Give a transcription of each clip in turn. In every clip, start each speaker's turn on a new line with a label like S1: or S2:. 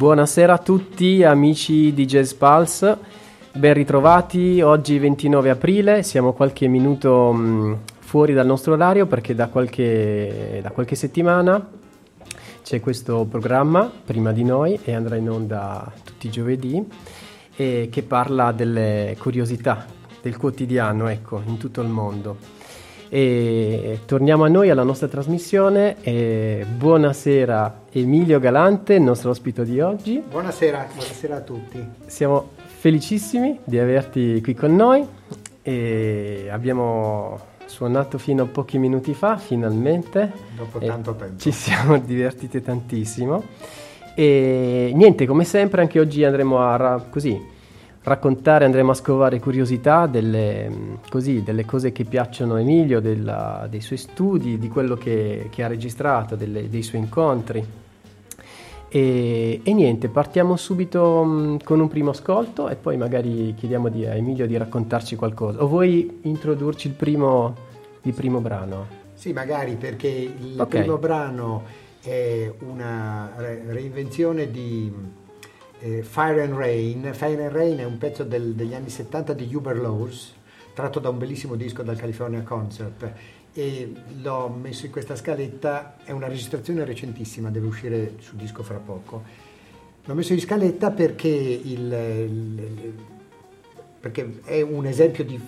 S1: Buonasera a tutti amici di Jazz Pulse, ben ritrovati, oggi 29 aprile, siamo qualche minuto mh, mm, fuori dal nostro orario perché da qualche, da qualche settimana c'è questo programma prima di noi e andrà in onda tutti i giovedì e che parla delle curiosità del quotidiano ecco, in tutto il mondo. E torniamo a noi, alla nostra trasmissione. E buonasera Emilio Galante, il nostro ospite di oggi.
S2: Buonasera, buonasera a tutti.
S1: Siamo felicissimi di averti qui con noi e abbiamo suonato fino a pochi minuti fa, finalmente.
S2: Dopo tanto tempo.
S1: Ci siamo divertiti tantissimo. E niente, come sempre, anche oggi andremo a così raccontare, andremo a scovare curiosità delle, così, delle cose che piacciono a Emilio, della, dei suoi studi, di quello che, che ha registrato, delle, dei suoi incontri. E, e, niente, partiamo subito mh, con un primo ascolto e poi magari chiediamo di, a Emilio di raccontarci qualcosa. O vuoi introdurci il primo, il primo brano?
S2: Sì, magari perché il okay. primo brano è una re- reinvenzione di eh, Fire and Rain. Fire and Rain è un pezzo del, degli anni 70 di Huber Laws, tratto da un bellissimo disco dal California Concert e l'ho messo in questa scaletta, è una registrazione recentissima, deve uscire sul disco fra poco. L'ho messo in scaletta perché, il, il, perché è un esempio di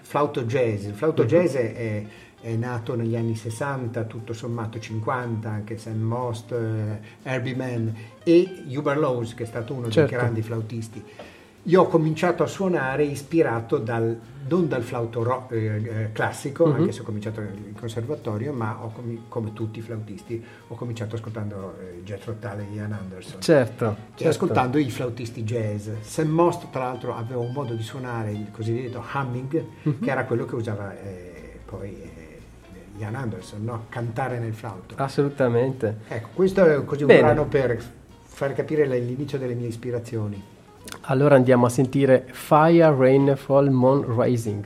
S2: flauto jazz. Il flauto mm-hmm. jazz è è nato negli anni 60, tutto sommato 50, anche Sam Most, eh, Herbie Mann e Hubert Laws, che è stato uno certo. dei grandi flautisti. Io ho cominciato a suonare ispirato dal, non dal flauto rock, eh, eh, classico, mm-hmm. anche se ho cominciato in conservatorio, ma com- come tutti i flautisti ho cominciato ascoltando eh, Jethro Tull e Ian Anderson.
S1: Certo.
S2: E
S1: certo.
S2: ascoltando i flautisti jazz. Sam Most, tra l'altro, aveva un modo di suonare il cosiddetto humming, mm-hmm. che era quello che usava eh, poi eh, Ian Anderson, no? cantare nel flauto.
S1: Assolutamente.
S2: Ecco, questo è così un Bene. brano per far capire l'inizio delle mie ispirazioni.
S1: Allora andiamo a sentire Fire, Rainfall, Moon Rising.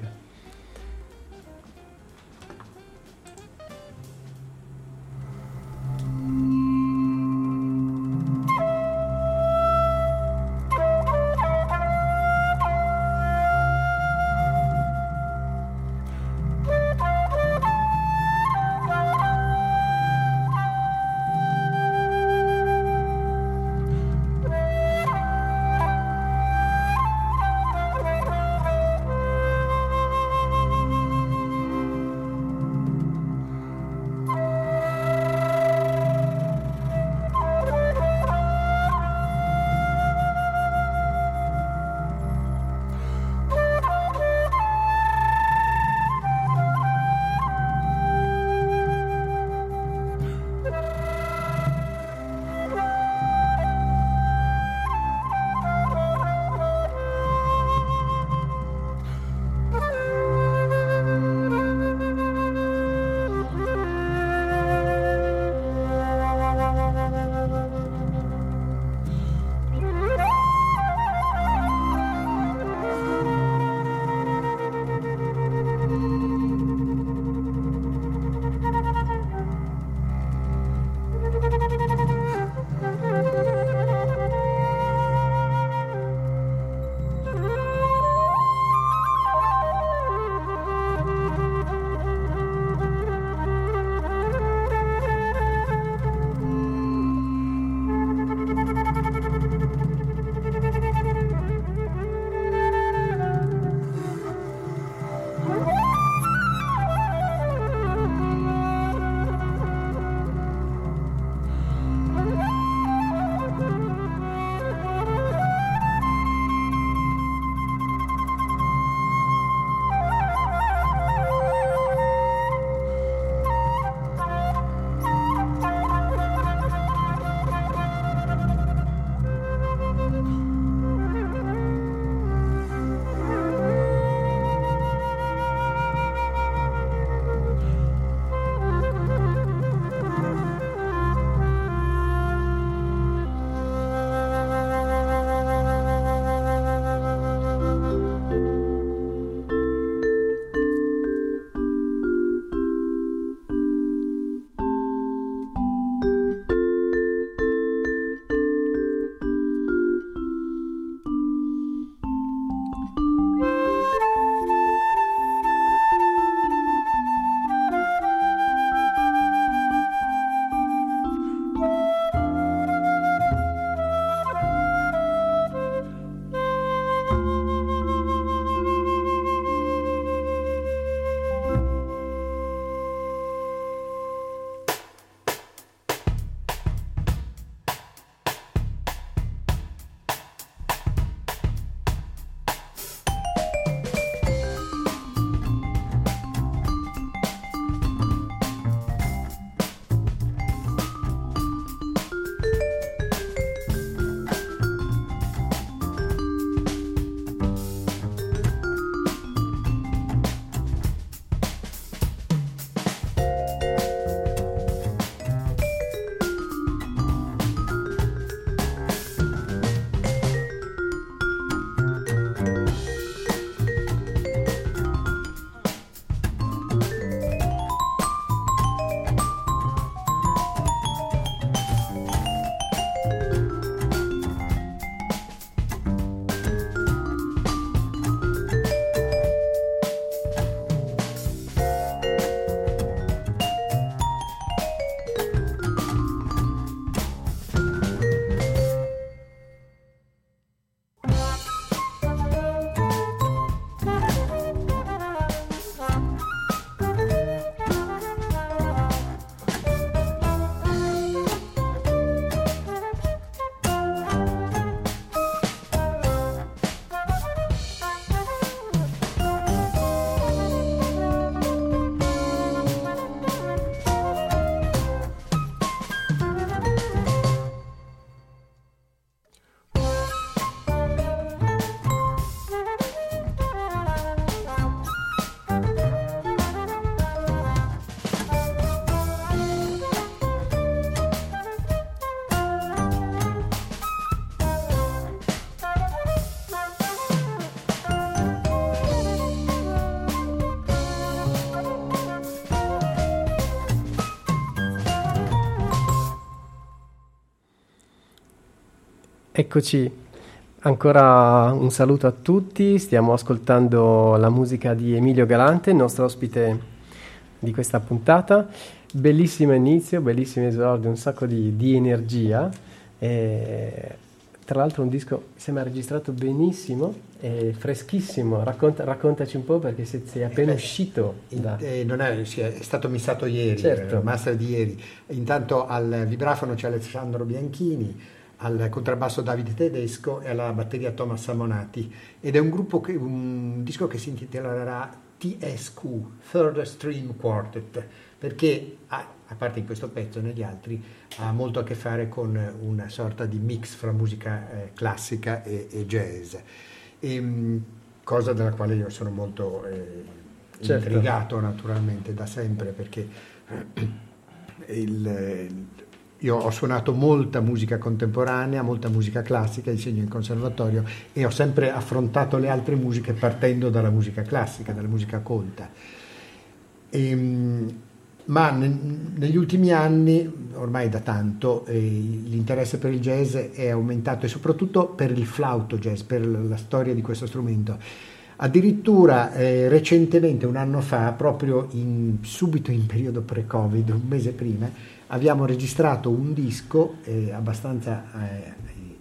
S1: Eccoci, ancora un saluto a tutti, stiamo ascoltando la musica di Emilio Galante, il nostro ospite di questa puntata. Bellissimo inizio, bellissimo esordio, un sacco di, di energia. E, tra l'altro un disco mi sembra registrato benissimo, freschissimo, Racconta, raccontaci un po' perché sei, sei appena eh, uscito.
S2: Da... Eh, non è, è, stato missato ieri, certo. il master di ieri. Intanto al vibrafono c'è Alessandro Bianchini, al contrabbasso Davide Tedesco e alla batteria Thomas Samonati ed è un, gruppo che, un disco che si intitolerà TSQ, Third Stream Quartet, perché ha, a parte in questo pezzo e negli altri ha molto a che fare con una sorta di mix fra musica eh, classica e, e jazz, e, ehm, cosa della quale io sono molto eh, certo. intrigato naturalmente da sempre perché il, io ho suonato molta musica contemporanea, molta musica classica, insegno in conservatorio e ho sempre affrontato le altre musiche partendo dalla musica classica, dalla musica colta. E, ehm, ma ne, negli ultimi anni, ormai da tanto, eh, l'interesse per il jazz è aumentato e soprattutto per il flauto jazz, per la storia di questo strumento. Addirittura eh, recentemente, un anno fa, proprio in, subito in periodo pre-Covid, un mese prima, abbiamo registrato un disco eh, abbastanza eh,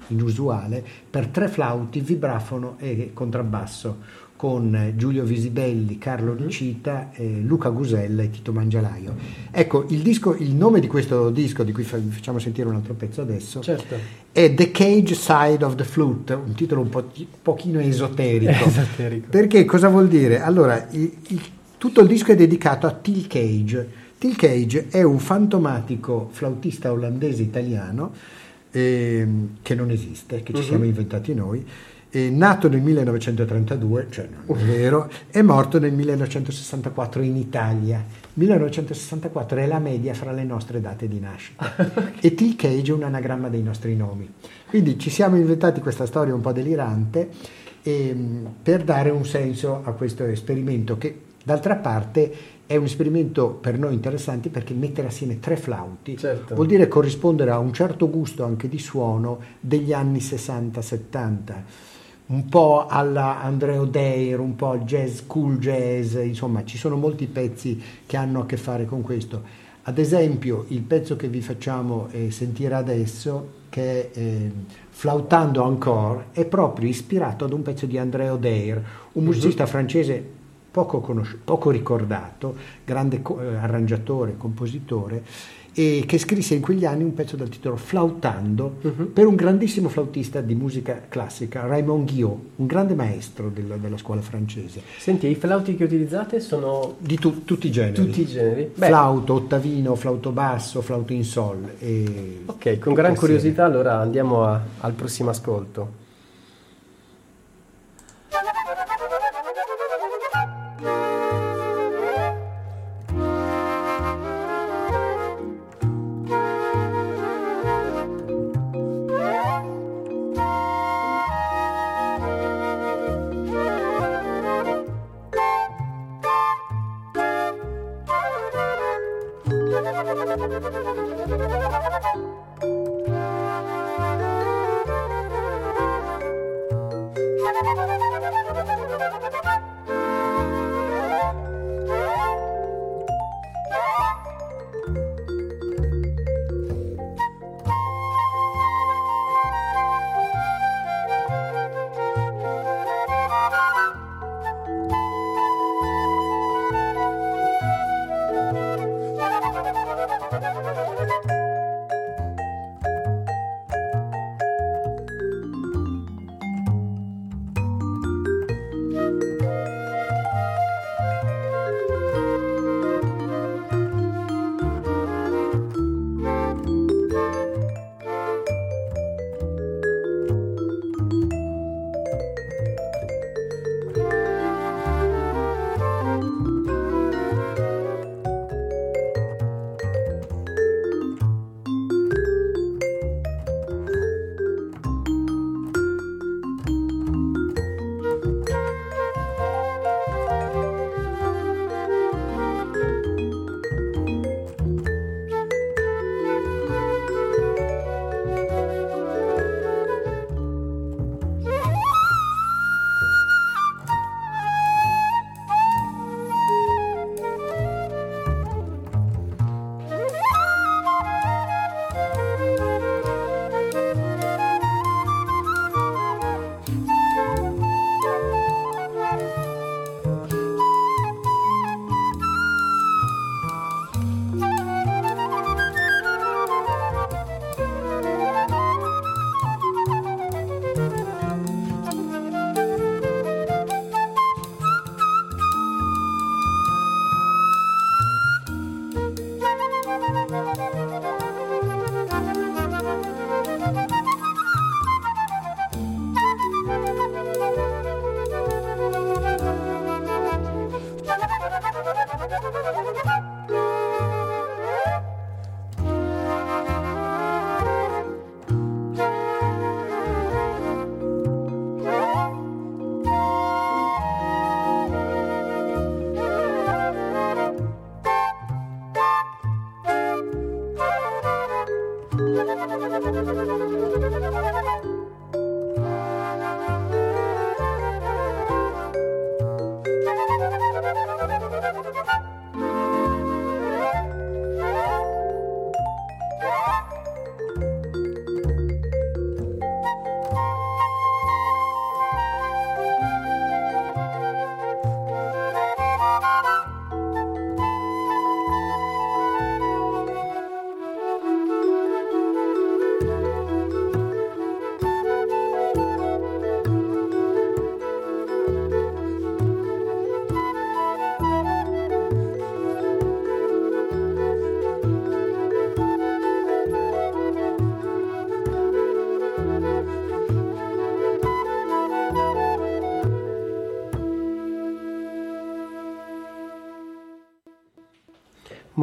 S2: inusuale per tre flauti, vibrafono e contrabbasso con Giulio Visibelli, Carlo Ricita, eh, Luca Gusella e Tito Mangialaio. Ecco, il, disco, il, nome di questo disco, di cui fa, facciamo sentire un altro pezzo adesso, certo. è The Cage Side of the Flute, un titolo un po', pochino esoterico. esoterico. Perché cosa vuol dire? Allora, il, il, tutto il disco è dedicato a Till Cage, Till Cage è un fantomatico flautista olandese italiano eh, che non esiste, che ci uh-huh. siamo inventati noi, nato nel 1932, cioè non è vero, è morto nel 1964 in Italia. 1964 è la media fra le nostre date di nascita e Till Cage è un anagramma dei nostri nomi. Quindi ci siamo inventati questa storia un po' delirante eh, per dare un senso a questo esperimento che d'altra parte è un esperimento per noi interessante perché mettere assieme tre flauti certo. vuol dire corrispondere a un certo gusto anche di suono degli anni 60-70 un po' alla Andrea O'Dare, un po' al jazz, cool jazz, insomma ci sono molti pezzi che hanno a che fare con questo. Ad esempio il pezzo che vi facciamo eh, sentire adesso, che è eh, Flautando Encore, è proprio ispirato ad un pezzo di Andrea O'Dare, un musicista uh-huh. francese poco, conosci- poco ricordato, grande co- eh, arrangiatore, compositore, e che scrisse in quegli anni un pezzo dal titolo Flautando uh-huh. per un grandissimo flautista di musica classica, Raymond Guillot, un grande maestro della, della scuola francese.
S1: Senti, i flauti che utilizzate sono...
S2: Di tu, tutti i generi.
S1: Tutti i generi.
S2: Beh. Flauto, ottavino, flauto basso, flauto in sol.
S1: ok, con gran curiosità allora andiamo a, al prossimo ascolto.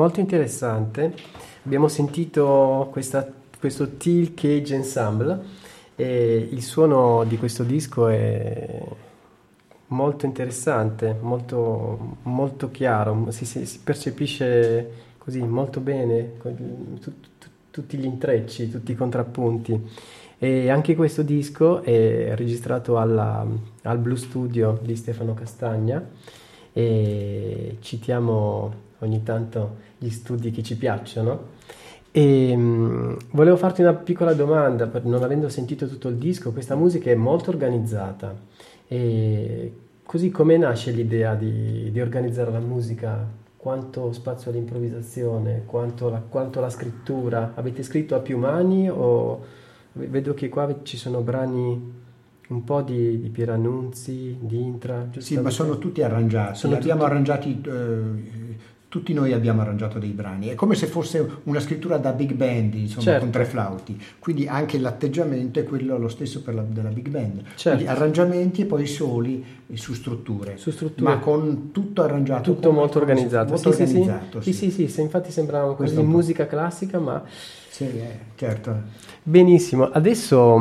S1: Molto interessante. Abbiamo sentito questa, questo Teal Cage Ensemble e il suono di questo disco è molto interessante, molto, molto chiaro, si, si, si percepisce così molto bene tu, tu, tutti gli intrecci, tutti i contrappunti. E anche questo disco è registrato alla, al Blue Studio di Stefano Castagna e citiamo ogni tanto gli studi che ci piacciono. E um, volevo farti una piccola domanda, per, non avendo sentito tutto il disco, questa musica è molto organizzata. E così come nasce l'idea di, di organizzare la musica? Quanto spazio all'improvvisazione? Quanto la, quanto la scrittura? Avete scritto a più mani o vedo che qua ci sono brani un po' di, di Pieranunzi, di Intra?
S2: Sì, ma sono tutti arrangiati. Sono abbiamo tutti... arrangiati eh, tutti noi abbiamo arrangiato dei brani, è come se fosse una scrittura da big band, insomma, certo. con tre flauti, quindi anche l'atteggiamento è quello lo stesso per la, della big band, certo. arrangiamenti e poi soli su strutture,
S1: su strutture,
S2: ma con tutto arrangiato,
S1: tutto molto organizzato,
S2: molto
S1: sì,
S2: organizzato
S1: sì, sì. sì, sì, infatti sembrava quasi musica classica, ma...
S2: Sì, eh, certo.
S1: Benissimo, adesso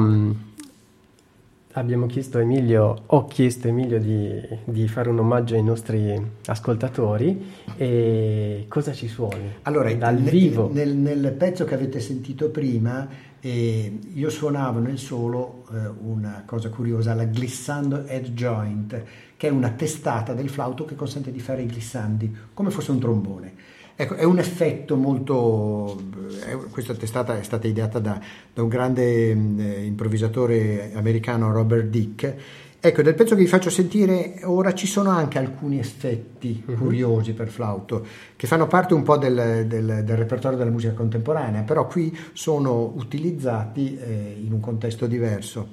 S1: abbiamo chiesto a Emilio, ho chiesto a Emilio di, di, fare un omaggio ai nostri ascoltatori e cosa ci suoni?
S2: Allora, dal nel, vivo. Nel, nel, pezzo che avete sentito prima eh, io suonavo nel solo eh, una cosa curiosa, la glissando head joint, che è una testata del flauto che consente di fare i glissandi come fosse un trombone. Ecco, è un effetto molto... È, questa testata è stata ideata da, da un grande eh, improvvisatore americano, Robert Dick. Ecco, nel pezzo che vi faccio sentire ora ci sono anche alcuni effetti uh-huh. curiosi per flauto che fanno parte un po' del, del, del, repertorio della musica contemporanea, però qui sono utilizzati eh, in un contesto diverso.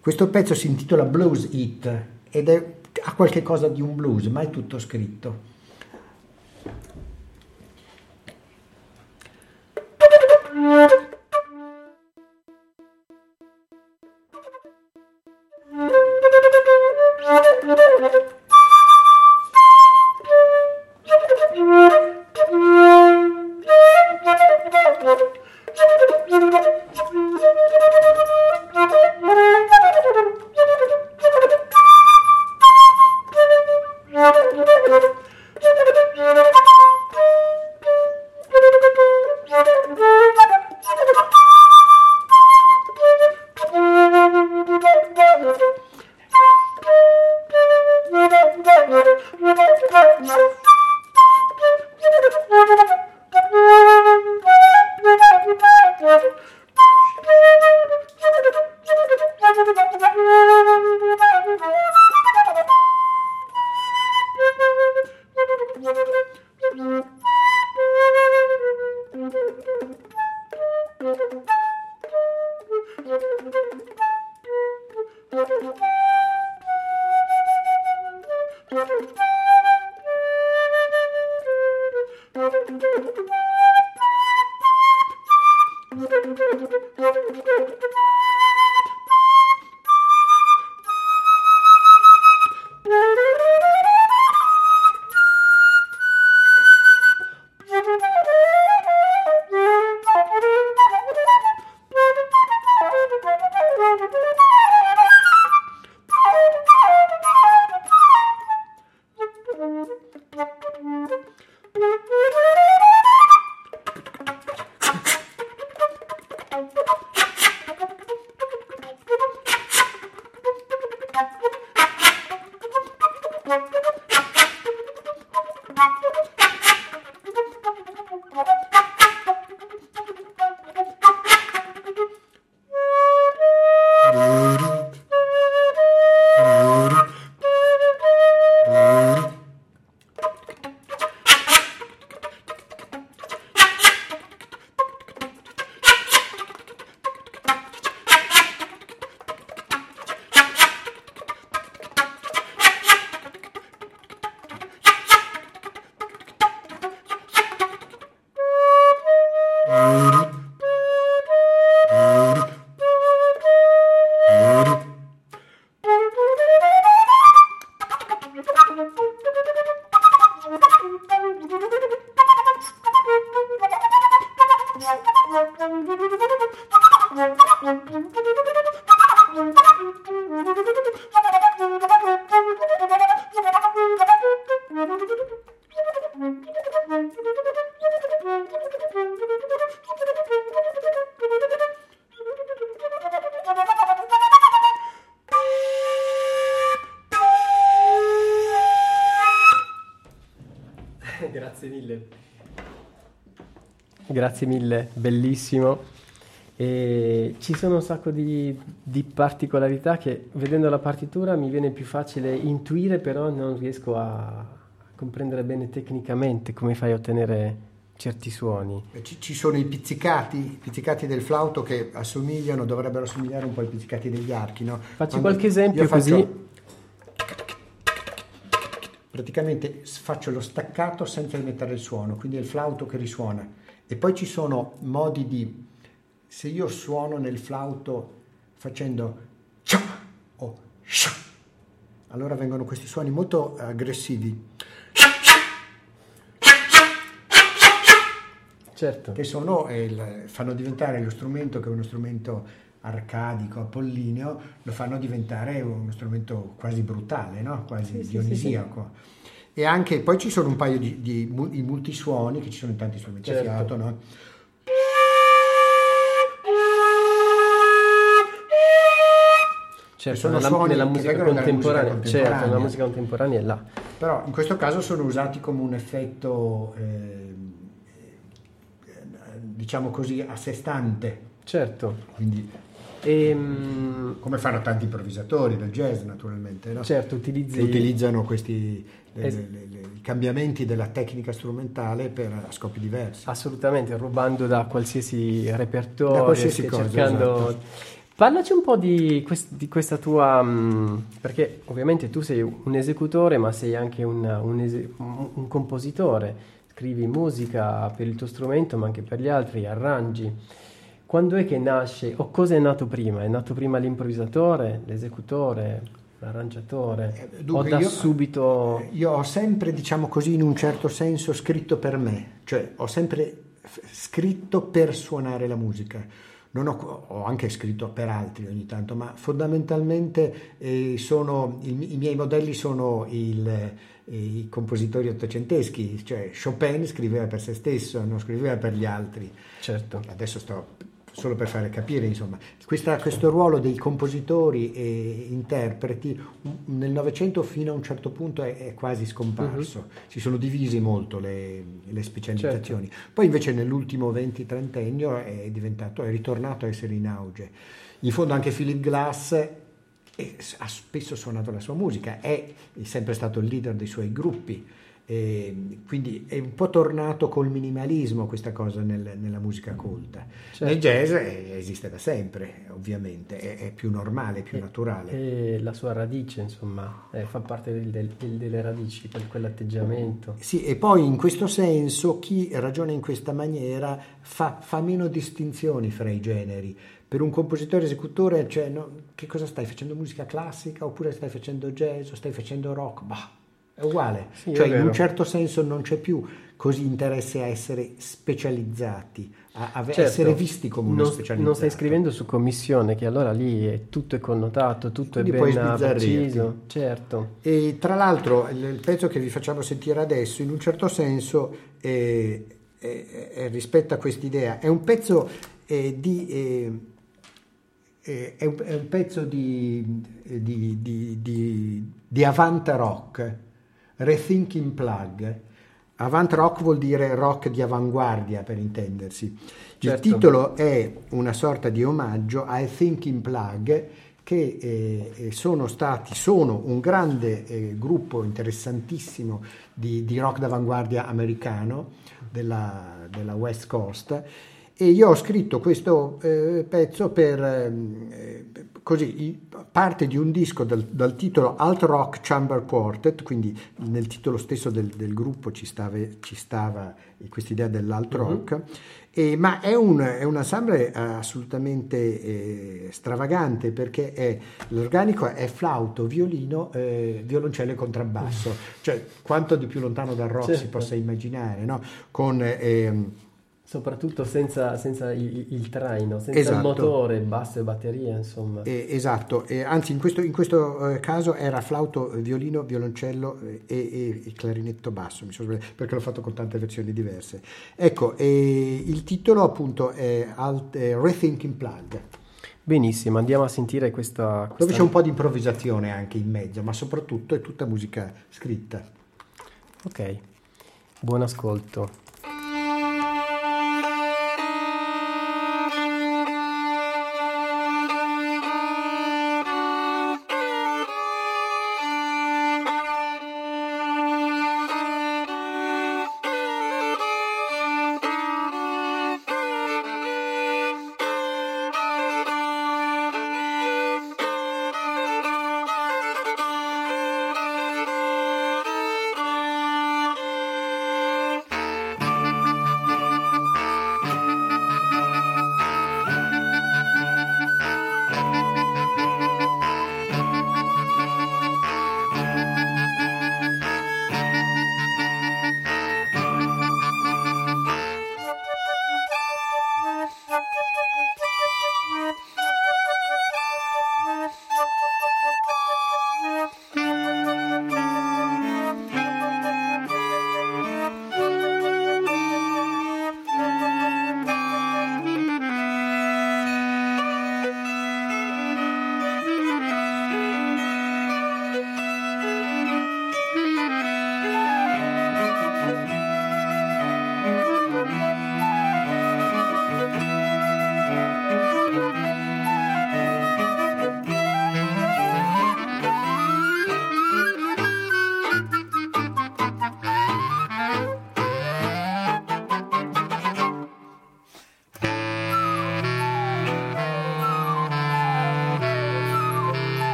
S2: Questo pezzo si intitola Blues It ed è, ha qualche cosa di un blues, ma è tutto scritto.
S1: Boop, boop, boop. Grazie mille, bellissimo. E ci sono un sacco di, di, particolarità che vedendo la partitura mi viene più facile intuire, però non riesco a comprendere bene tecnicamente come fai a ottenere certi suoni.
S2: Ci, ci sono i pizzicati, i pizzicati del flauto che assomigliano, dovrebbero assomigliare un po' ai pizzicati degli archi, no?
S1: Facci Quando qualche esempio così.
S2: Praticamente faccio lo staccato senza emettere il suono, quindi è il flauto che risuona. E poi ci sono modi di se io suono nel flauto facendo cia o sha, allora vengono questi suoni molto aggressivi.
S1: Certo.
S2: Che sono, il, fanno diventare lo strumento che è uno strumento arcadico, apollineo, lo fanno diventare uno strumento quasi brutale, no? quasi sì, dionisiaco. Sì, sì, e anche, poi ci sono un paio di, di, di multisuoni che ci sono in tanti strumenti certo. a fiato, no?
S1: Certo, nella, nella musica contemporanea, musica contemporanea. Certo, nella musica contemporanea è là.
S2: Però in questo caso sono usati come un effetto, eh, diciamo così, a sé stante.
S1: Certo.
S2: Quindi, e, ehm, come fanno tanti improvvisatori del jazz naturalmente, no?
S1: Certo, utilizzi...
S2: utilizzano questi le, es- le, le, i cambiamenti della tecnica strumentale per scopi diversi.
S1: Assolutamente, rubando da qualsiasi repertorio,
S2: da qualsiasi cosa,
S1: cercando... Esatto Parlaci un po' di, quest- di questa tua... Um, perché ovviamente tu sei un esecutore, ma sei anche un, un, ese- un, compositore. Scrivi musica per il tuo strumento, ma anche per gli altri, arrangi. Quando è che nasce, o cosa è nato prima? È nato prima l'improvvisatore, l'esecutore, l'arrangiatore? Eh, dunque, o da io, subito...
S2: Io ho sempre, diciamo così, in un certo senso scritto per me. Cioè, ho sempre scritto per suonare la musica ho, ho, anche scritto per altri ogni tanto, ma fondamentalmente eh, sono, i, i, miei modelli sono il, eh, i compositori ottocenteschi, cioè Chopin scriveva per se stesso, non scriveva per gli altri.
S1: Certo.
S2: Adesso sto solo per fare capire, insomma, Questa, questo ruolo dei compositori e interpreti nel Novecento fino a un certo punto è, è quasi scomparso, uh-huh. si sono divisi molto le, le specializzazioni. Certo. Poi invece nell'ultimo 20-30ennio è diventato, è ritornato a essere in auge. In fondo anche Philip Glass ha spesso suonato la sua musica, è sempre stato il leader dei suoi gruppi e quindi è un po' tornato col minimalismo questa cosa nel, nella musica colta. Certo. Nel jazz è, esiste da sempre, ovviamente, è, è più normale, più
S1: e,
S2: naturale.
S1: La sua radice, insomma, eh, fa parte del, del, delle radici, per quell'atteggiamento.
S2: Sì, e poi in questo senso chi ragiona in questa maniera fa, fa meno distinzioni fra i generi. Per un compositore esecutore, cioè, no, che cosa stai facendo? Musica classica oppure stai facendo jazz o stai facendo rock? Bah, è uguale, sì, cioè è in un certo senso non c'è più così interesse a essere specializzati, a, a certo, essere visti come uno specializzato.
S1: Non stai scrivendo su commissione, che allora lì è, tutto è connotato, tutto Quindi è ben preciso. Certo.
S2: E tra l'altro il pezzo che vi facciamo sentire adesso, in un certo senso, è, è rispetto a quest'idea, è un pezzo eh, di... Eh, è un, è un, pezzo di, di, di, di, di avant rock Rethinking Plug. Avant rock vuol dire rock di avanguardia per intendersi. Certo. Il titolo è una sorta di omaggio ai Thinking Plug che eh, eh, sono stati, sono un grande eh, gruppo interessantissimo di, di, rock d'avanguardia americano della, della West Coast e io ho scritto questo eh, pezzo per ehm, eh, così parte di un disco dal, dal, titolo Alt Rock Chamber Quartet, quindi nel titolo stesso del, del gruppo ci stava, ci stava questa idea dell'alt mhm. rock, e, ma è un, è un, ensemble assolutamente eh, stravagante perché è, l'organico è flauto, violino, eh, violoncello e contrabbasso, uh-huh. cioè quanto di più lontano dal rock certo. si possa immaginare, no? con ehm,
S1: Soprattutto senza, senza il, il, traino, senza esatto. il motore, basso e batteria, insomma.
S2: Eh, esatto, eh, anzi in questo, in questo eh, caso era flauto, violino, violoncello eh, e, e, e clarinetto basso, mi sono perché l'ho fatto con tante versioni diverse. Ecco, il titolo appunto è Alt, Rethinking Plug.
S1: Benissimo, andiamo a sentire questa, questa...
S2: Dove c'è un po' di improvvisazione anche in mezzo, ma soprattutto è tutta musica scritta.
S1: Ok. Buon ascolto.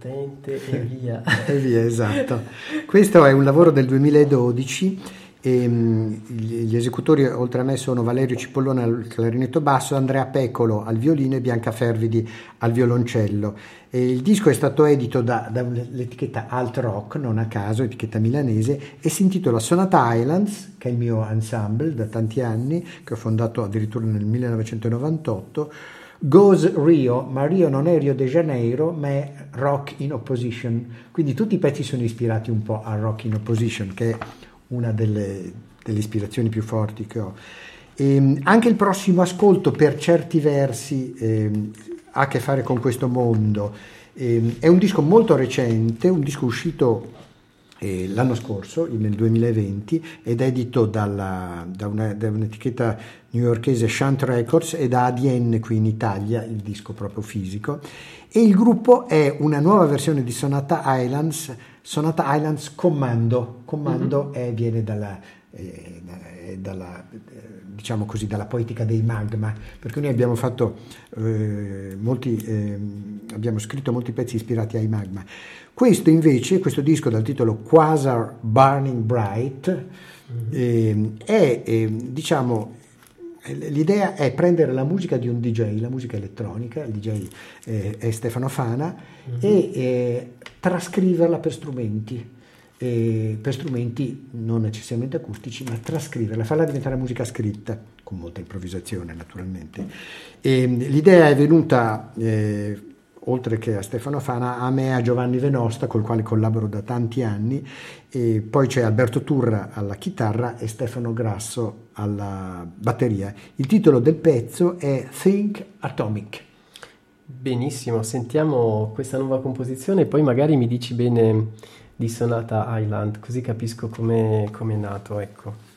S1: Potente e via.
S2: e via, esatto. Questo è un lavoro del 2012 e um, gli esecutori oltre a me sono Valerio Cipollone al clarinetto basso, Andrea Pecolo al violino e Bianca Fervidi al violoncello. E il disco è stato edito da, dall'etichetta Alt Rock, non a caso, etichetta milanese, e si intitola Sonata Islands, che è il mio ensemble da tanti anni, che ho fondato addirittura nel 1998 Goes Rio, ma Rio non è Rio de Janeiro, ma è Rock in Opposition. Quindi tutti i pezzi sono ispirati un po' a Rock in Opposition, che è una delle, delle ispirazioni più forti che ho. E ehm, anche il prossimo ascolto, per certi versi, eh, ha a che fare con questo mondo. Eh, è un disco molto recente, un disco uscito eh, l'anno scorso, nel 2020, ed edito dalla, da, una, da, un'etichetta newyorkese Shunt Records e da ADN qui in Italia, il disco proprio fisico. E il gruppo è una nuova versione di Sonata Islands, Sonata Islands Commando. Commando mm-hmm. è, viene dalla, eh, dalla, diciamo così, dalla poetica dei magma, perché noi abbiamo, fatto, eh, molti, eh, abbiamo scritto molti pezzi ispirati ai magma. Questo invece, questo disco dal titolo Quasar Burning Bright, mm-hmm. è, diciamo, L'idea è prendere la musica di un DJ, la musica elettronica, il DJ eh, è Stefano Fana, mm-hmm. e eh, trascriverla per strumenti eh, per strumenti non necessariamente acustici, ma trascriverla, farla diventare musica scritta, con molta improvvisazione naturalmente. E, l'idea è venuta, eh, oltre che a Stefano Fana, a me e a Giovanni Venosta, col quale collaboro da tanti anni, e poi c'è Alberto Turra alla chitarra e Stefano Grasso alla batteria. Il titolo del pezzo è Think Atomic.
S1: Benissimo, sentiamo questa nuova composizione e poi magari mi dici bene di Sonata Island, così capisco come è nato, ecco.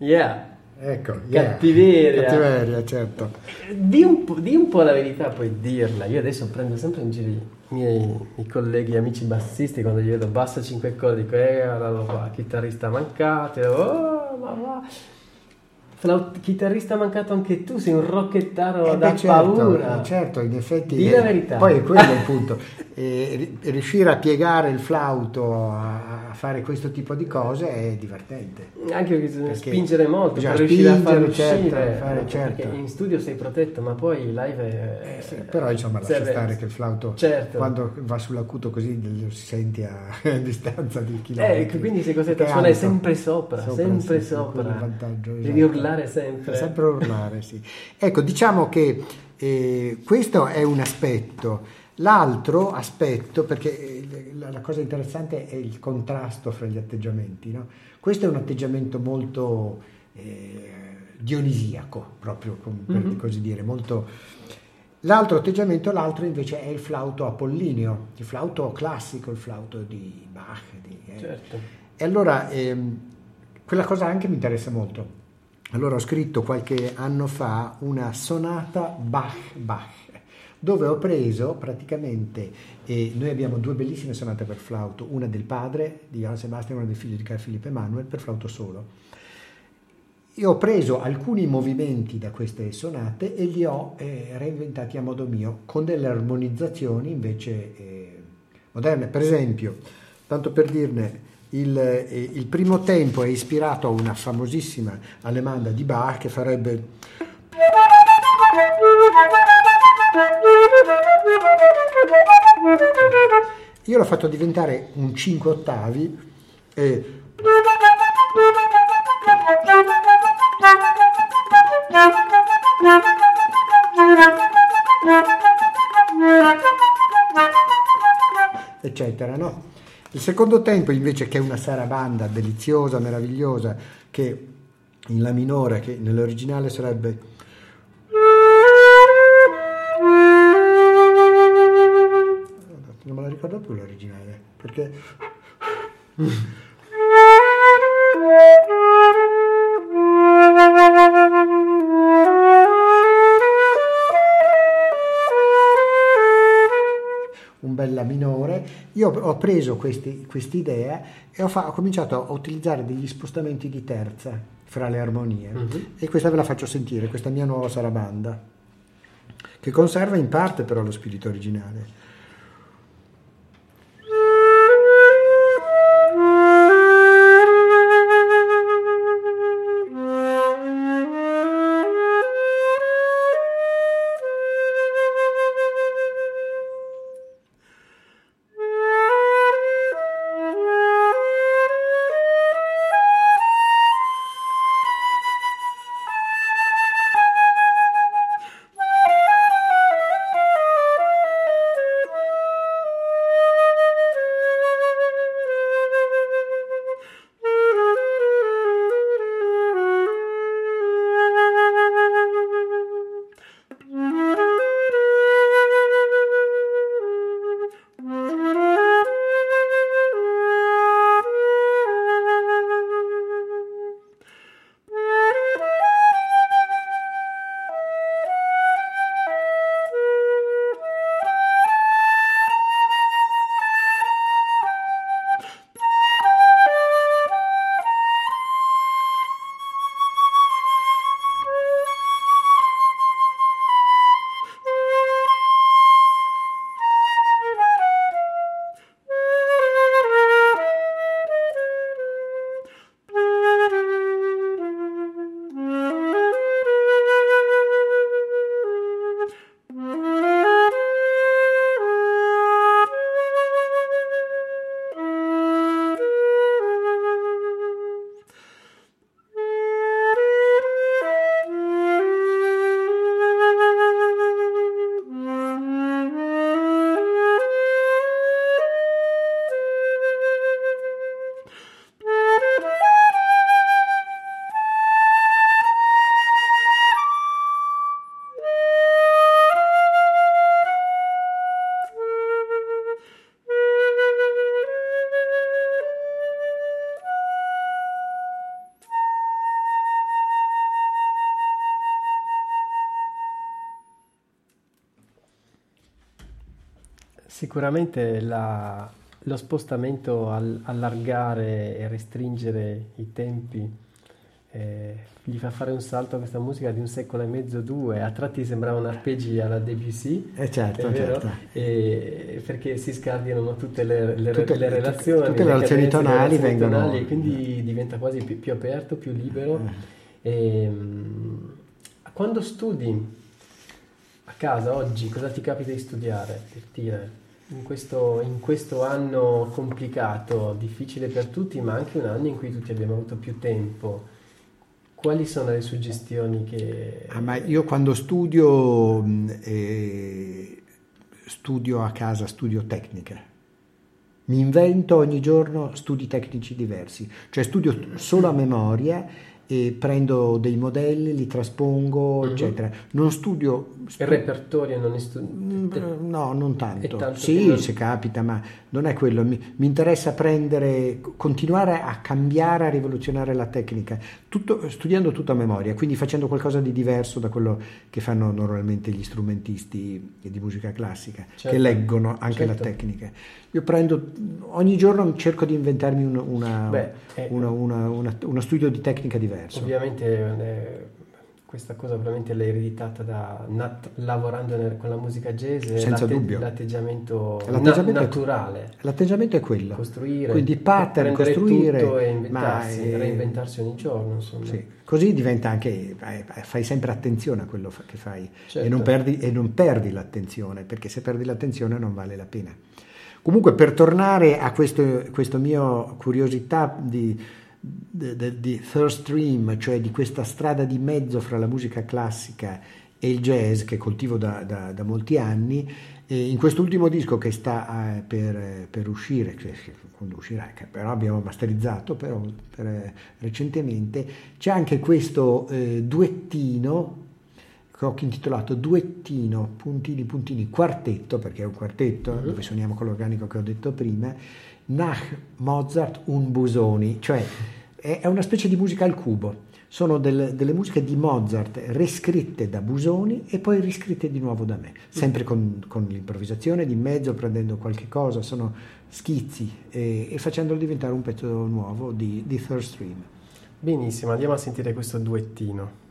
S1: Yeah.
S2: Ecco, yeah.
S1: cattiveria.
S2: Cattiveria, certo.
S1: Di un, di un, po', la verità, puoi dirla. Io adesso prendo sempre in giro i miei i colleghi, amici bassisti, quando gli vedo bassa 5 corde, dico, eh, guarda qua, chitarrista mancato, oh, ma va Flaut- chitarrista mancato anche tu, sei un rocchettaro eh da
S2: certo,
S1: paura.
S2: Certo, in effetti.
S1: Dì la verità.
S2: Poi è quello il punto. E, riuscire a piegare il flauto a, a, fare questo tipo di cose è divertente.
S1: Anche perché bisogna perché spingere molto per riuscire a farlo certo, uscire. Fare,
S2: certo.
S1: Perché in studio sei protetto, ma poi live è...
S2: Eh sì, però insomma lascia stare che il flauto
S1: certo.
S2: quando va sull'acuto così lo si sente a, a distanza di chilometri.
S1: Eh, quindi sei costretto a suonare sempre sopra, sopra sempre sì, sopra. Vantaggio, esatto. Devi urlare sempre.
S2: Sempre urlare, sì. Ecco, diciamo che eh, questo è un aspetto. L'altro aspetto, perché eh, la cosa interessante è il contrasto fra gli atteggiamenti, no? questo è un atteggiamento molto eh, dionisiaco, proprio per mm-hmm. così dire, molto... L'altro atteggiamento, l'altro invece è il flauto apollineo, il flauto classico, il flauto di Bach. Di,
S1: eh. certo.
S2: E allora ehm, quella cosa anche mi interessa molto. Allora ho scritto qualche anno fa una sonata Bach-Bach dove ho preso praticamente, eh, noi abbiamo due bellissime sonate per flauto, una del padre di Johann Sebastian e una del figlio di Carl Philipp Emanuel per flauto solo. Io ho preso alcuni movimenti da queste sonate e li ho eh, reinventati a modo mio, con delle armonizzazioni invece eh, moderne. Per esempio, tanto per dirne, il, eh, il, primo tempo è ispirato a una famosissima allemanda di Bach che farebbe io l'ho fatto diventare un 5 ottavi e eccetera, no? Il secondo tempo invece che è una sarabanda deliziosa, meravigliosa, che in La minore, che nell'originale sarebbe non me la ricordo più l'originale, perché... Io ho preso questa idea e ho, fa, ho, cominciato a utilizzare degli spostamenti di terza fra le armonie uh-huh. e questa ve la faccio sentire, questa mia nuova sarabanda, che conserva in parte però lo spirito originale.
S1: Sicuramente la, lo spostamento, al, allargare e restringere i tempi eh, gli fa fare un salto a questa musica di un secolo e mezzo, due, a tratti sembrava un arpeggi alla Debussy,
S2: eh certo, certo.
S1: E, perché si scardinano tutte le, le, tutte, le relazioni,
S2: tutte le relazioni tonali le vengono... Tonali,
S1: quindi diventa quasi più, più aperto, più libero. Eh. E, ehm, quando studi a casa oggi, cosa ti capita di studiare, per dire? In questo, in questo, anno complicato, difficile per tutti, ma anche un anno in cui tutti abbiamo avuto più tempo, quali sono le suggestioni che...
S2: Ah, ma io quando studio, eh, studio a casa, studio tecnica. Mi invento ogni giorno studi tecnici diversi, cioè studio solo a memoria e prendo dei modelli, li traspongo, mm-hmm. eccetera. Non studio...
S1: Stu- il repertorio non è
S2: studiato? Mm, no, non tanto. tanto sì, non... se capita, ma non è quello. Mi, mi, interessa prendere, continuare a cambiare, a rivoluzionare la tecnica, tutto, studiando tutto a memoria, quindi facendo qualcosa di diverso da quello che fanno normalmente gli strumentisti di musica classica, certo. che leggono anche certo. la tecnica. Io prendo, ogni giorno cerco di inventarmi un, una, Beh, eh, una, una, uno studio di tecnica diverso.
S1: Ovviamente eh, questa cosa veramente l'hai ereditata da, nat, lavorando nel, con la musica jazz,
S2: senza l'atte, dubbio.
S1: L'atteggiamento, l'atteggiamento na, naturale.
S2: L'atteggiamento è quello.
S1: Costruire.
S2: Quindi pattern, costruire.
S1: Tutto e inventarsi, è, reinventarsi ogni giorno. Insomma.
S2: Sì. Così diventa anche, fai sempre attenzione a quello che fai certo. e, non perdi, e non perdi l'attenzione, perché se perdi l'attenzione non vale la pena. Comunque per tornare a questo, questo mio curiosità di, di, third stream, cioè di questa strada di mezzo fra la musica classica e il jazz che coltivo da, da, da molti anni, e in quest'ultimo disco che sta eh, per, per, uscire, che, quando uscirà, che però abbiamo masterizzato però, per, recentemente, c'è anche questo eh, duettino che ho intitolato Duettino, puntini, puntini, quartetto, perché è un quartetto, uh-huh. dove suoniamo con l'organico che ho detto prima, Nach Mozart un Busoni, cioè è una specie di musica al cubo. Sono delle, delle musiche di Mozart riscritte da Busoni e poi riscritte di nuovo da me, sempre con, con l'improvvisazione di mezzo, prendendo qualche cosa, sono schizzi e, e facendolo diventare un pezzo nuovo di, di Third Stream.
S1: Benissimo, andiamo a sentire questo duettino.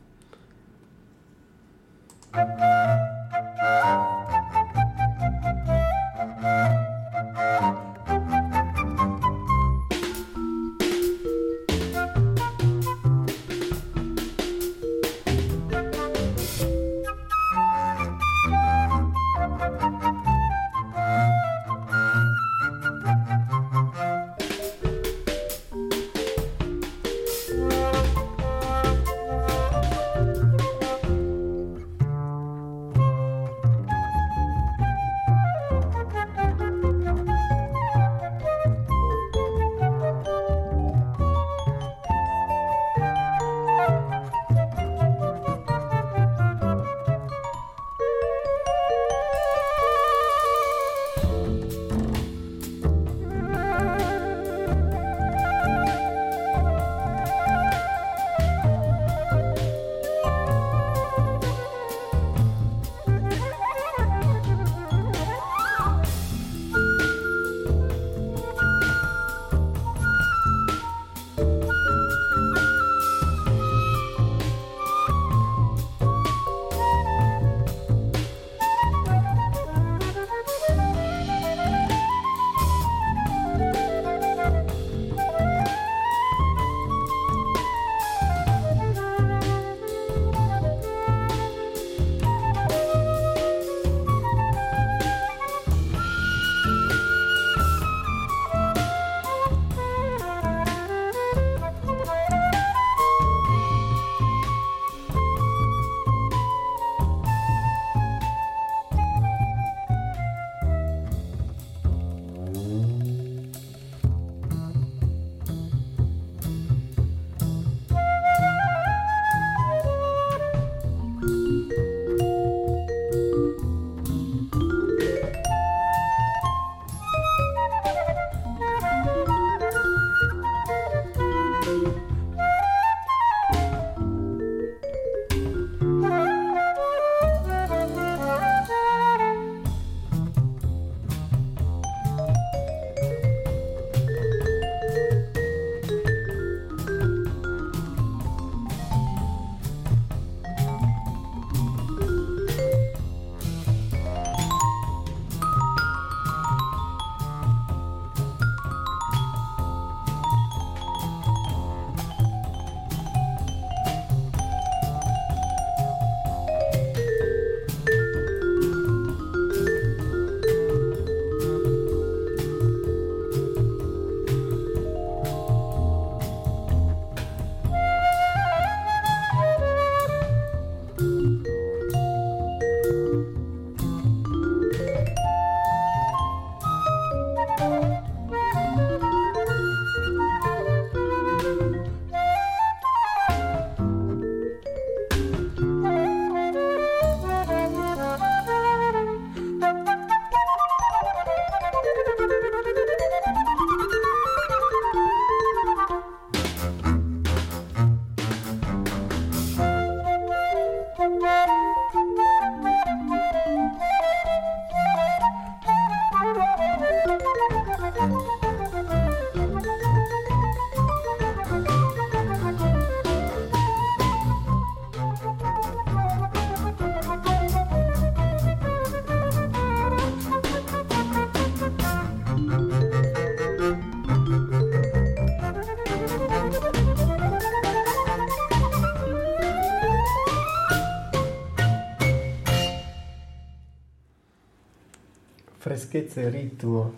S1: Freschezza e ritmo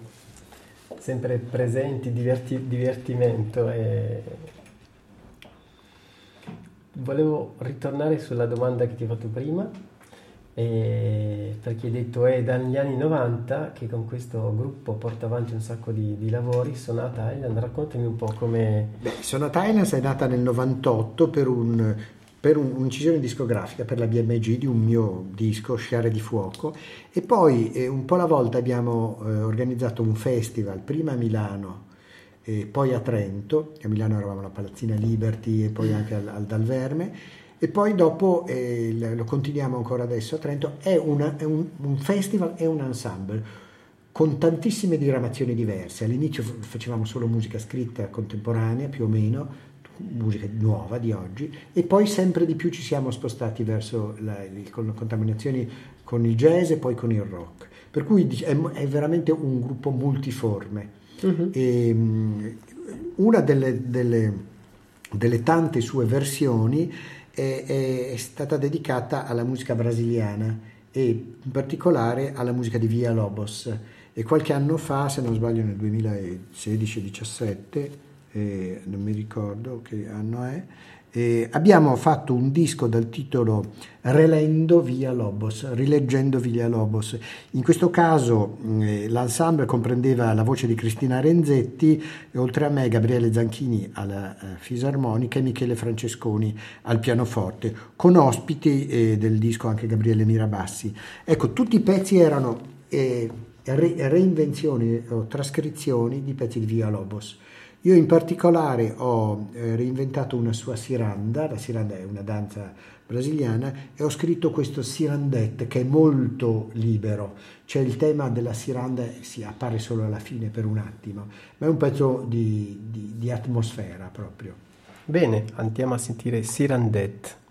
S1: sempre presenti, diverti, divertimento e volevo ritornare sulla domanda che ti ho fatto prima perché hai detto è dagli anni 90 che con questo gruppo porta avanti un sacco di, di lavori Sona Thailand, raccontami un po' come...
S2: Beh, Sona Thailand è nata nel 98 per un per un'incisione discografica per la BMG di un mio disco, Sciare di Fuoco, e poi eh, un po' alla volta abbiamo eh, organizzato un festival, prima a Milano e poi a Trento, a Milano eravamo alla Palazzina Liberty e poi anche al, al Dalverme, e poi dopo eh, lo continuiamo ancora adesso a Trento, è, una, è un, un festival, è un ensemble con tantissime diramazioni diverse. All'inizio facevamo solo musica scritta contemporanea, più o meno, musica nuova di oggi e poi sempre di più ci siamo spostati verso la, le contaminazioni con il jazz e poi con il rock. Per cui è, è veramente un gruppo multiforme. Uh-huh. E, um, una delle, delle, delle, tante sue versioni è, è, stata dedicata alla musica brasiliana e in particolare alla musica di Via Lobos. E qualche anno fa, se non sbaglio nel 2016-17, eh, non mi ricordo che anno è, eh, abbiamo fatto un disco dal titolo Relendo Via Lobos, rileggendo Via Lobos. In questo caso eh, l'ensemble comprendeva la voce di Cristina Renzetti e oltre a me Gabriele Zanchini alla eh, fisarmonica e Michele Francesconi al pianoforte, con ospiti eh, del disco anche Gabriele Mirabassi. Ecco, tutti i pezzi erano eh, re- reinvenzioni o trascrizioni di pezzi di Via Lobos. Io in particolare ho eh, reinventato una sua siranda, la siranda è una danza brasiliana, e ho scritto questo sirandette che è molto libero, cioè il tema della siranda si appare solo alla fine per un attimo, ma è un pezzo di, di, di atmosfera proprio.
S1: Bene, andiamo a sentire Sirandette.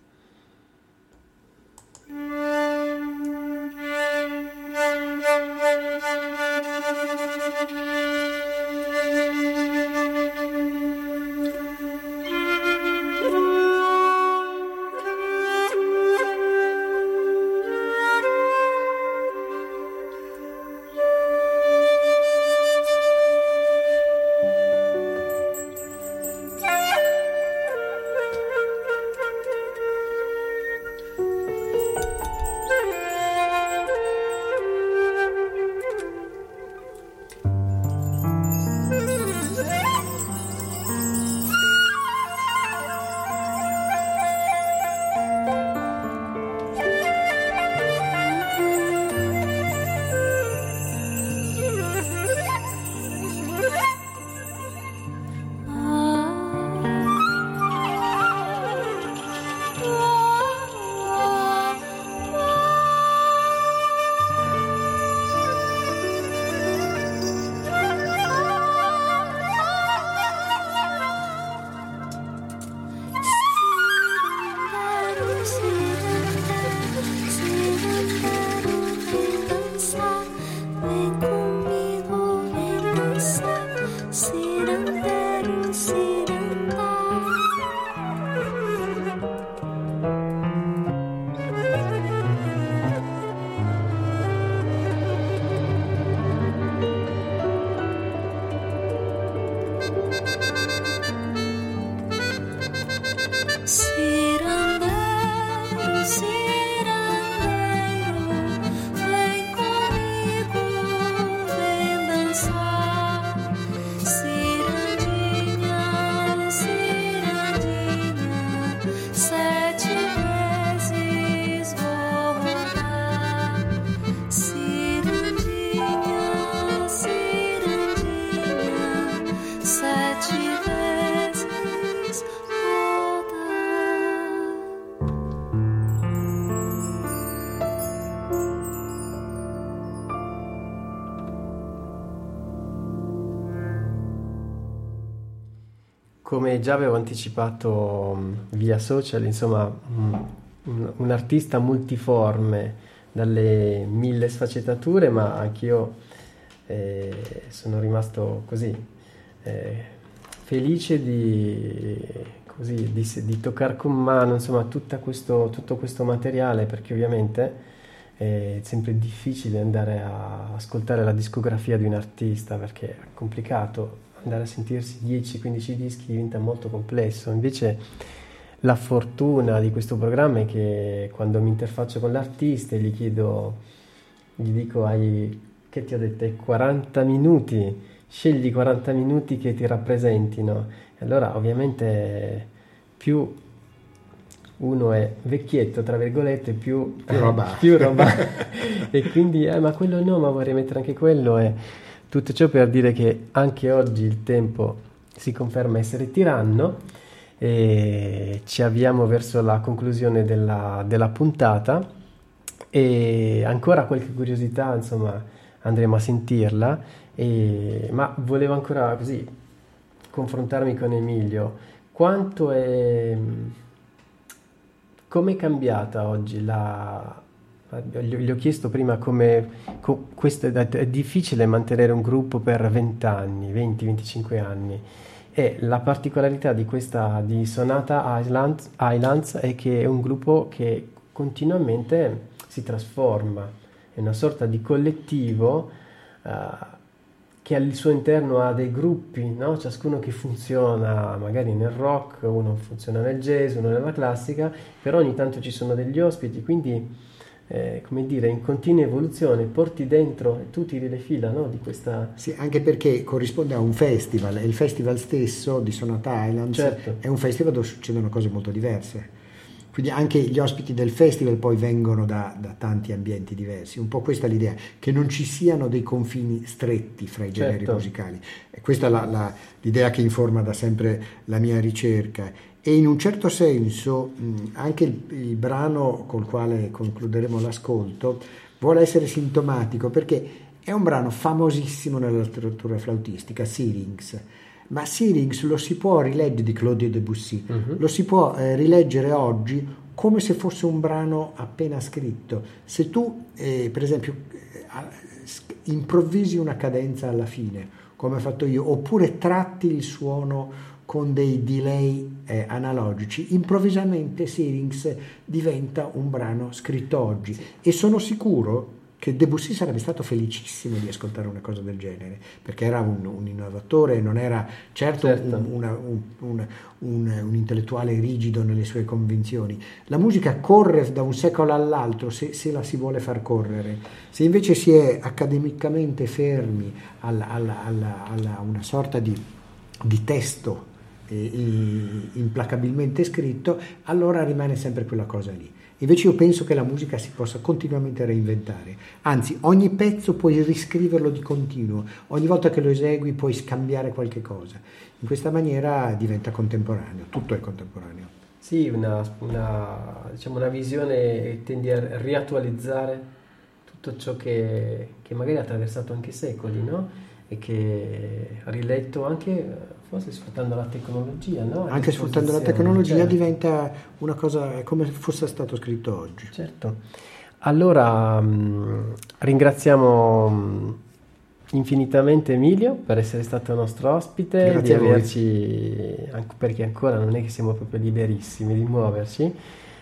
S1: freedom. Come già avevo anticipato mm, via social, insomma, mm, un, un, artista multiforme dalle mille sfaccettature, ma anch'io eh, sono rimasto così eh, felice di, così, di, di toccare con mano insomma, questo, tutto questo materiale, perché ovviamente è sempre difficile andare a ascoltare la discografia di un artista perché è complicato, andare a sentirsi 10-15 dischi diventa molto complesso, invece la fortuna di questo programma è che quando mi interfaccio con l'artista e gli chiedo, gli dico hai, che ti ho detto, hai 40 minuti, scegli 40 minuti che ti rappresentino, e allora ovviamente più uno è vecchietto, tra virgolette, più,
S2: più roba.
S1: più roba. e quindi, eh, ma quello no, ma vorrei mettere anche quello. E tutto ciò per dire che anche oggi il tempo si conferma essere tiranno e ci avviamo verso la conclusione della, della puntata e ancora qualche curiosità, insomma, andremo a sentirla, e, ma volevo ancora così confrontarmi con Emilio. Quanto è Com'è cambiata oggi la... Gli ho chiesto prima come co, questo è, è, difficile mantenere un gruppo per 20 anni, 20-25 anni e la particolarità di questa di Sonata Islands, Islands è che è un gruppo che continuamente si trasforma, è una sorta di collettivo uh, che al suo interno ha dei gruppi, no? ciascuno che funziona magari nel rock, uno funziona nel jazz, uno nella classica, però ogni tanto ci sono degli ospiti, quindi eh, come dire, in continua evoluzione, porti dentro e tu tiri le fila no? di questa...
S2: Sì, anche perché corrisponde a un festival e il festival stesso di Sonata Islands certo. è un festival dove succedono cose molto diverse quindi anche gli ospiti del festival poi vengono da, da, tanti ambienti diversi. Un po' questa è l'idea, che non ci siano dei confini stretti fra i generi certo. musicali. E questa è la, la, l'idea che informa da sempre la mia ricerca. E in un certo senso anche il, il brano col quale concluderemo l'ascolto vuole essere sintomatico perché è un brano famosissimo nella letteratura flautistica, Syrinx ma Syrinx lo si può rileggere di Claude Debussy, uh-huh. lo si può eh, rileggere oggi come se fosse un brano appena scritto. Se tu, eh, per esempio, eh, improvvisi una cadenza alla fine, come ho fatto io, oppure tratti il suono con dei delay eh, analogici, improvvisamente Syrinx diventa un brano scritto oggi e sono sicuro che Debussy sarebbe stato felicissimo di ascoltare una cosa del genere, perché era un, un innovatore, non era certo, certo. Un, una, un, un, intellettuale rigido nelle sue convinzioni. La musica corre da un secolo all'altro se, se la si vuole far correre, se invece si è accademicamente fermi alla una sorta di, di testo implacabilmente scritto, allora rimane sempre quella cosa lì. Invece io penso che la musica si possa continuamente reinventare, anzi ogni pezzo puoi riscriverlo di continuo, ogni volta che lo esegui puoi scambiare qualche cosa. In questa maniera diventa contemporaneo, tutto è contemporaneo.
S1: Sì, una, una, diciamo una visione tendi a riattualizzare tutto ciò che, che magari ha attraversato anche secoli, no? e che ha riletto anche forse sfruttando la tecnologia, no?
S2: Anche sfruttando la tecnologia certo. diventa una cosa come fosse stato scritto oggi.
S1: Certo. Allora mm, ringraziamo mm, infinitamente Emilio per essere stato nostro ospite,
S2: Grazie
S1: di averci, anche perché ancora non è che siamo proprio liberissimi di muoverci,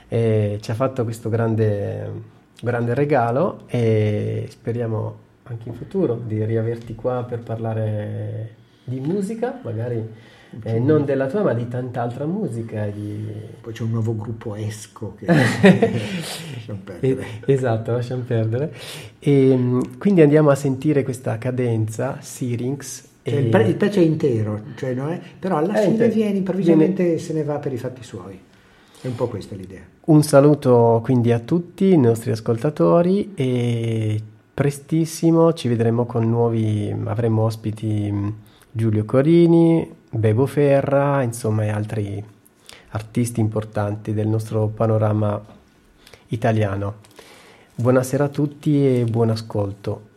S1: e ci ha fatto questo grande, grande regalo e speriamo anche in futuro di riaverti qua per parlare di musica, magari eh, non della tua, ma di tanta altra musica. Di...
S2: Poi c'è un nuovo gruppo Esco che lasciamo
S1: perdere. Esatto, lasciamo perdere. E, ehm, quindi andiamo a sentire questa cadenza, Syrinx.
S2: Cioè e... il, pezzo è intero, cioè è... però alla è fine viene improvvisamente viene... se ne va per i fatti suoi. È un po' questa l'idea.
S1: Un saluto quindi a tutti i nostri ascoltatori e prestissimo ci vedremo con nuovi, avremo ospiti Giulio Corini, Bebo Ferra, insomma e altri artisti importanti del nostro panorama italiano. Buonasera a tutti e buon ascolto.